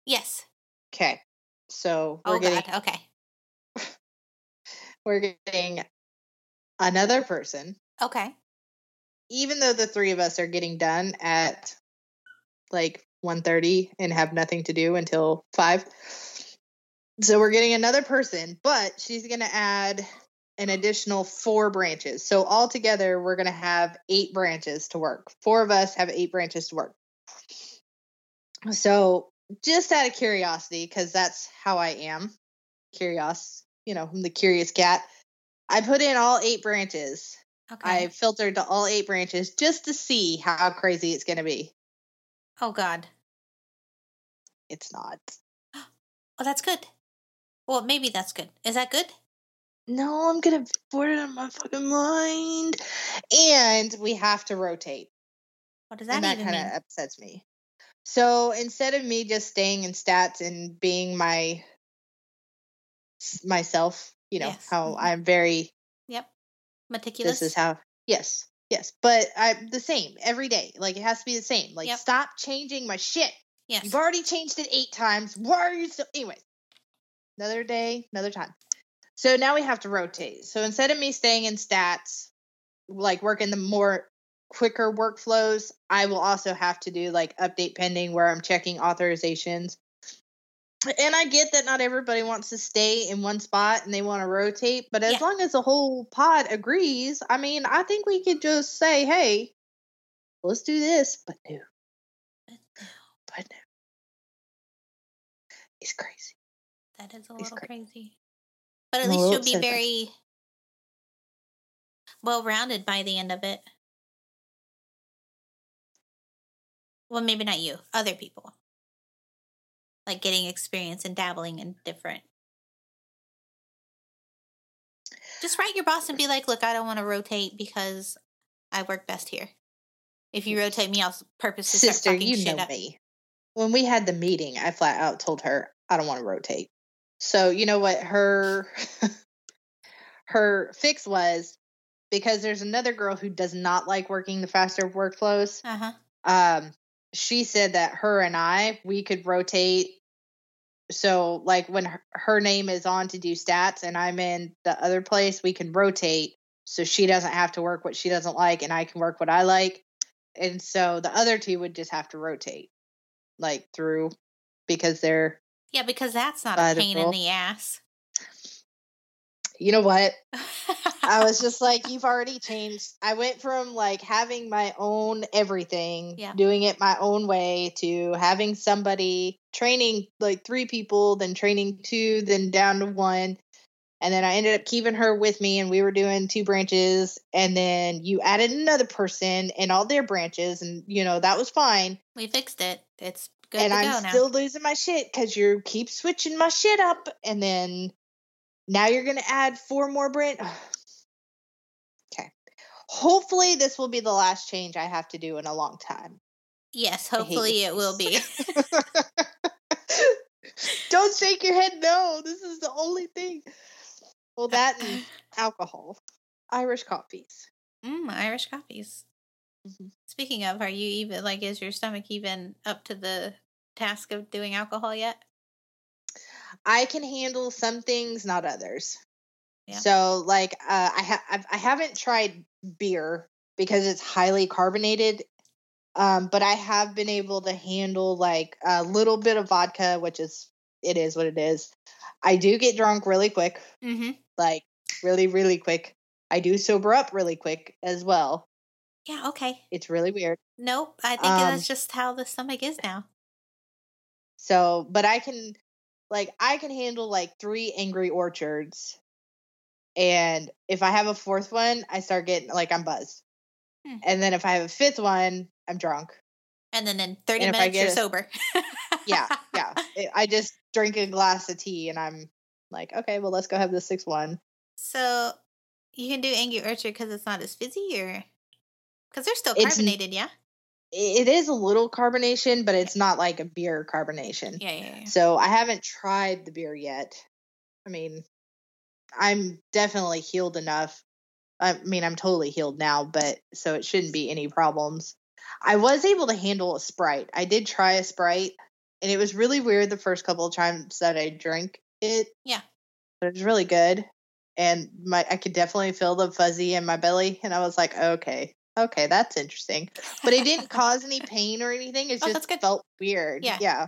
Yes. Okay. So we're Oh getting God. Okay. we're getting another person Okay. Even though the three of us are getting done at like 1.30 and have nothing to do until 5 so we're getting another person but she's going to add an additional four branches. So altogether we're going to have eight branches to work. Four of us have eight branches to work. So just out of curiosity because that's how i am curious you know i'm the curious cat i put in all eight branches Okay. I filtered to all eight branches just to see how crazy it's going to be. oh God. It's not. Oh, that's good. Well, maybe that's good. Is that good? No, I'm going to board it on my fucking mind. And we have to rotate. What does that and that kind of upsets me. So instead of me just staying in stats and being my myself You know Yes. how Mhm. I'm very. Meticulous. This is how. Yes, yes, but I the same every day. Like it has to be the same. Like Yep. stop changing my shit. yes. You've already changed it eight times. Why are you still? Anyways, another day, another time. So now we have to rotate. So instead of me staying in stats, like working the more quicker workflows, I will also have to do like update pending where I'm checking authorizations. And I get that not everybody wants to stay in one spot and they want to rotate, but as Yeah. long as the whole pod agrees, I mean, I think we could just say, hey, let's do this, but no, but no. It's crazy. That is a It's little cra- crazy. But at I'm least you'll be upset about it. very well rounded by the end of it. Well, maybe not you, other people. Like getting experience and dabbling in different. Just write your boss and be like, look, I don't want to rotate because I work best here. If you rotate me, I'll purposely Sister, you shit know up. me. When we had the meeting, I flat out told her I don't want to rotate. So you know what her her fix was because there's another girl who does not like working the faster workflows. Uh huh. Um, she said that her and I we could rotate. So like when her, her name is on to do stats and I'm in the other place, we can rotate so she doesn't have to work what she doesn't like and I can work what I like. And so the other two would just have to rotate like through because they're Yeah, because that's not a pain in the ass. you know what? I was just like, you've already changed. I went from like having my own everything, Yeah. doing it my own way, to having somebody training like three people, then training two, then down to one. And then I ended up keeping her with me, and we were doing two branches. And then you added another person and all their branches, and you know, that was fine. we fixed it. It's good and to I'm go now. still losing my shit because you keep switching my shit up, and then now you're gonna add four more brand. hopefully this will be the last change I have to do in a long time. yes, hopefully it will be. Don't shake your head. No, this is the only thing. Well, that and alcohol, Irish coffees. mm, Irish coffees. Mhm. Speaking of, are you even like is your stomach even up to the task of doing alcohol yet? I can handle some things, not others. Yeah. So, like, uh, I ha- I've, I haven't tried beer because it's highly carbonated, um, but I have been able to handle like a little bit of vodka, which is it is what it is. I do get drunk really quick, Mm-hmm. like really, really quick. I do sober up really quick as well. Yeah. Okay. It's really weird. Nope. I think Um, that's just how the stomach is now. So, but I can, like, I can handle like three angry orchards. And if I have a fourth one, I start getting like I'm buzzed. Hmm. And then if I have a fifth one, I'm drunk. And then in thirty and I minutes you're a- sober. Yeah, yeah. I- I just drink a glass of tea and I'm like, okay, well, let's go have the sixth one. So you can do Angry Orchard because it's not as fizzy, or because they're still It's carbonated, yeah. It is a little carbonation, but it's not like a beer carbonation. Yeah, yeah, yeah. So I haven't tried the beer yet. I mean, I'm definitely healed enough. I mean, I'm totally healed now, but so it shouldn't be any problems. I was able to handle a Sprite. I did try a Sprite, and it was really weird the first couple of times that I drank it. Yeah. But it was really good. And my I could definitely feel the fuzzy in my belly, and I was like, okay, okay, that's interesting. But it didn't cause any pain or anything. It Oh, just felt weird. Yeah. Yeah.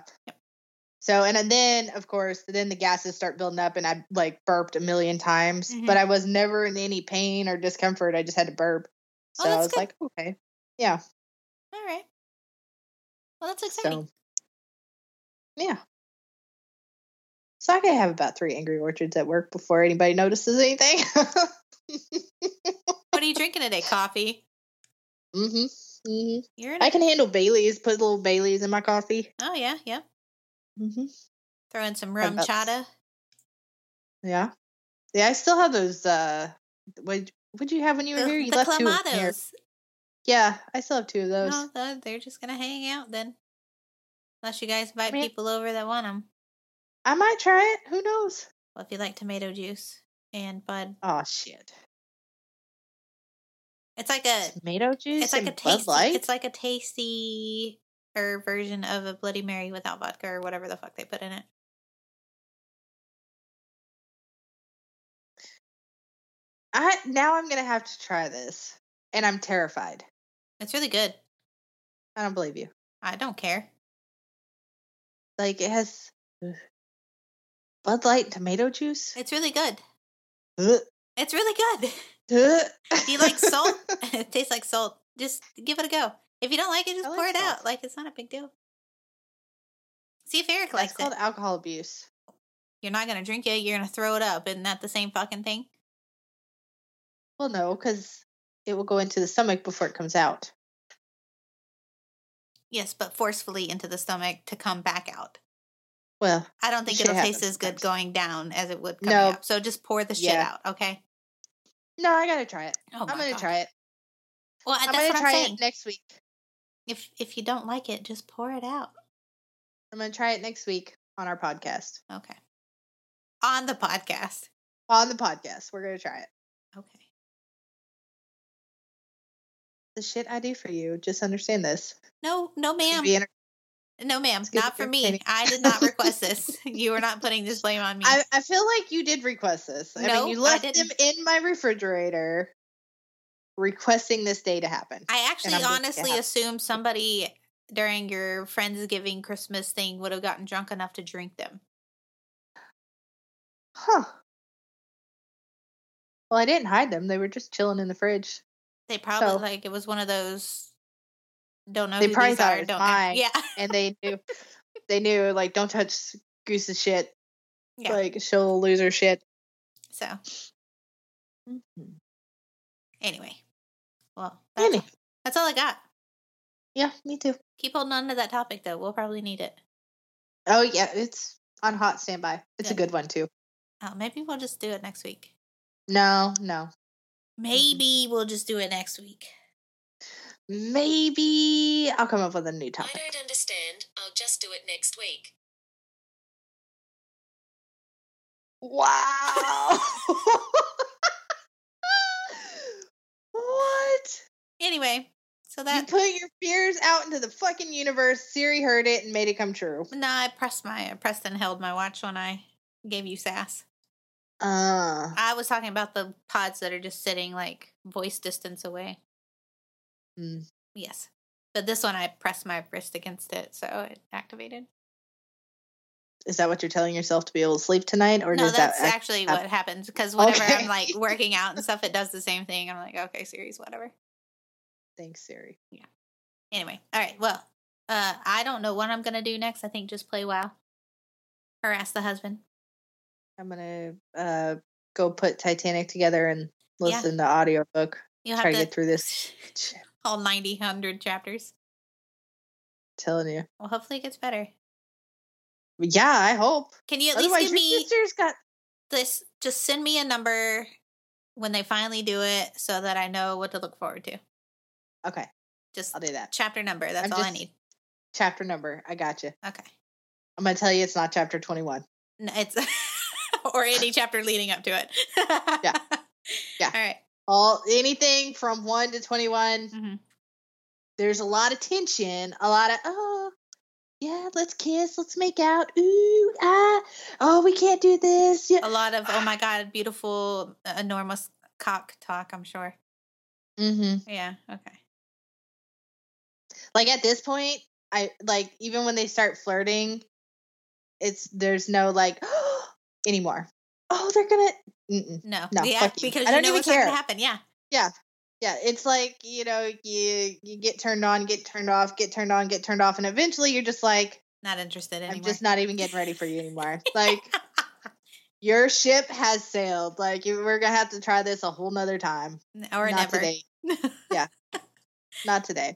So and then of course then the gases start building up and I like burped a million times, Mhm. but I was never in any pain or discomfort. I just had to burp. Oh, So I was good. like, okay. Yeah. All right. Well, that's exciting. So yeah. So I could have about three angry orchards at work before anybody notices anything. What are you drinking today? Coffee. hmm hmm You're in. I can handle Bailey's. Put a little Bailey's in my coffee. oh yeah, yeah. Hmm Throw in some RumChata. Yeah. Yeah, I still have those. Uh, what would you have when you were The, here? You the left two them here. Yeah, I still have two of those. No, they're just gonna hang out then. Unless you guys invite mean- people over that want them. I might try it. Who knows? Well, if you like tomato juice, and Bud. Oh shit. It's like a Tomato juice. it's like a tasty it's like a tasty version of a Bloody Mary without vodka or whatever the fuck they put in it. I now I'm gonna have to try this, and I'm terrified. It's really good. I don't believe you. I don't care. Like it has. Bud Light tomato juice. It's really good. Ugh. It's really good. Do you like salt? it tastes like salt. Just give it a go. If you don't like it, just I like pour it salt. out. Like it's not a big deal. See if Eric likes That's called it. alcohol abuse. You're not gonna drink it. You're gonna throw it up. Isn't that the same fucking thing? Well, no, because it will go into the stomach before it comes out. Yes, but forcefully into the stomach to come back out. Well, I don't think it'll taste as good going down as it would coming No. up. So just pour the shit Yeah. out, okay? no, I gotta try it. Oh I'm gonna God. try it. Well, uh, I'm that's gonna try I'm it next week. If if you don't like it, just pour it out. I'm gonna try it next week on our podcast. Okay. On the podcast. On the podcast, we're gonna try it. Okay. The shit I do for you. Just understand this. No, no, ma'am. enter- No, ma'am. Not for me. I did not request this. you are not putting this blame on me. I, I feel like you did request this. I No, mean, you I left them in my refrigerator requesting this day to happen. I actually honestly assume somebody during your Friendsgiving Christmas thing would have gotten drunk enough to drink them. Huh. Well, I didn't hide them. They were just chilling in the fridge. They probably So- like it was one of those don't know They probably thought are. it was Don't mine. yeah. And they knew, they knew, like, don't touch Goose's shit. Yeah. Like, she'll lose her shit. So Mhm. anyway, well, that's, that's all I got. Yeah, me too. Keep holding on to that topic though. We'll probably need it. Oh, yeah, it's on hot standby. It's a Good. good one, too. Oh, maybe we'll just do it next week. No, no. Maybe we'll just do it next week. Maybe I'll come up with a new topic. I don't understand. I'll just do it next week. Wow. what? Anyway, so that You put your fears out into the fucking universe. Siri heard it and made it come true. no, I pressed my I pressed and held my watch when I gave you sass. Uh, I was talking about the pods that are just sitting like voice distance away. mm. Yes. But this one I pressed my wrist against it, so it activated. Is that what you're telling yourself to be able to sleep tonight, or no, does that's that? actually what happens because whenever I'm like working out and stuff, it does the same thing. I'm like, okay, Siris, whatever. Thanks, Siri. Yeah. Anyway, all right. Well, uh, I don't know what I'm gonna do next. I think just play WoW. Harass the husband. I'm gonna uh go put Titanic together and Yeah. listen to audiobook. You'll Try to to get through this. All 90, 100 chapters. telling you. Well, hopefully it gets better. Yeah, I hope. Can you at least Otherwise, give your me sister's got. this? Just send me a number when they finally do it, so that I know what to look forward to. Okay, Just I'll do that. chapter number. That's I'm all I need. Chapter number. I got you. Okay. I'm gonna tell you it's not chapter 21. No, it's or any chapter leading up to it. Yeah. Yeah. All right. All anything from one to 21. Mhm. There's a lot of tension. A lot of oh. Yeah, let's kiss. Let's make out. Ooh, ah. Oh, we can't do this. Yeah. A lot of oh my god, beautiful, uh, enormous cock talk. I'm sure. Mm-hmm. Yeah. Okay. Like at this point i like even when they start flirting it's there's no like anymore oh they're gonna Mm-mm. No. No, yeah, because I don't know even what's not gonna care. happen. Yeah. yeah yeah. it's like you know you you get turned on get turned off get turned on get turned off and eventually you're just like Not interested anymore. i'm just not even getting ready for you anymore like your ship has sailed like you, we're gonna have to try this a whole nother time or not never. today not today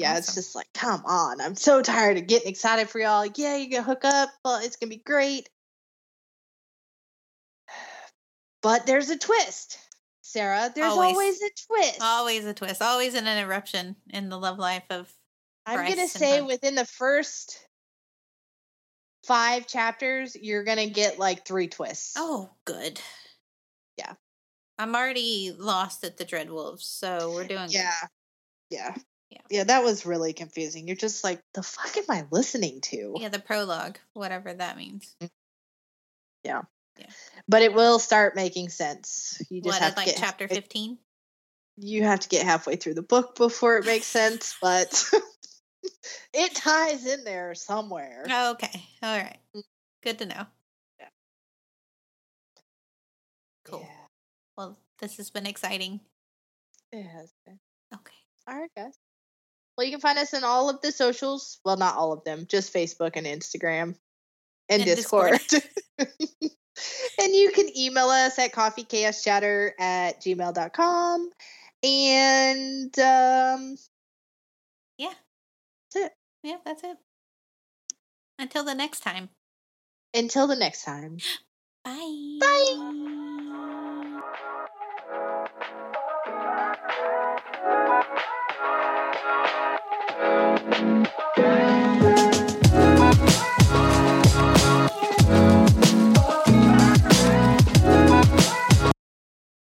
yeah it's just like come on i'm so tired of getting excited for y'all like, yeah you're gonna hook up well it's gonna be great but there's a twist sarah there's Always. always, a twist Always a twist. Always an interruption in the love life of. i'm gonna say Hunt. within the first five chapters, you're gonna get like three twists. Oh, good. Yeah. I'm already lost at the Dreadwolves, so we're doing yeah, yeah, Yeah. yeah. That was really confusing. You're just like, the fuck am I listening to? Yeah, the prologue, whatever that means. Yeah. Yeah. But it will start making sense. You just What, have at to like get chapter 15? You have to get halfway through the book before it makes sense, but it ties in there somewhere. Oh, okay. All right. Mm. Good to know. Yeah. Cool. Yeah, Well, this has been exciting. it has been. Okay. All right, guys. Well, you can find us in all of the socials. Well, not all of them, just Facebook and Instagram and, And Discord. and you can email us at coffeechaoschatter at gmail.com. And um, Yeah. that's it. Yeah, that's it. Until the next time. Until the next time. Bye. Bye.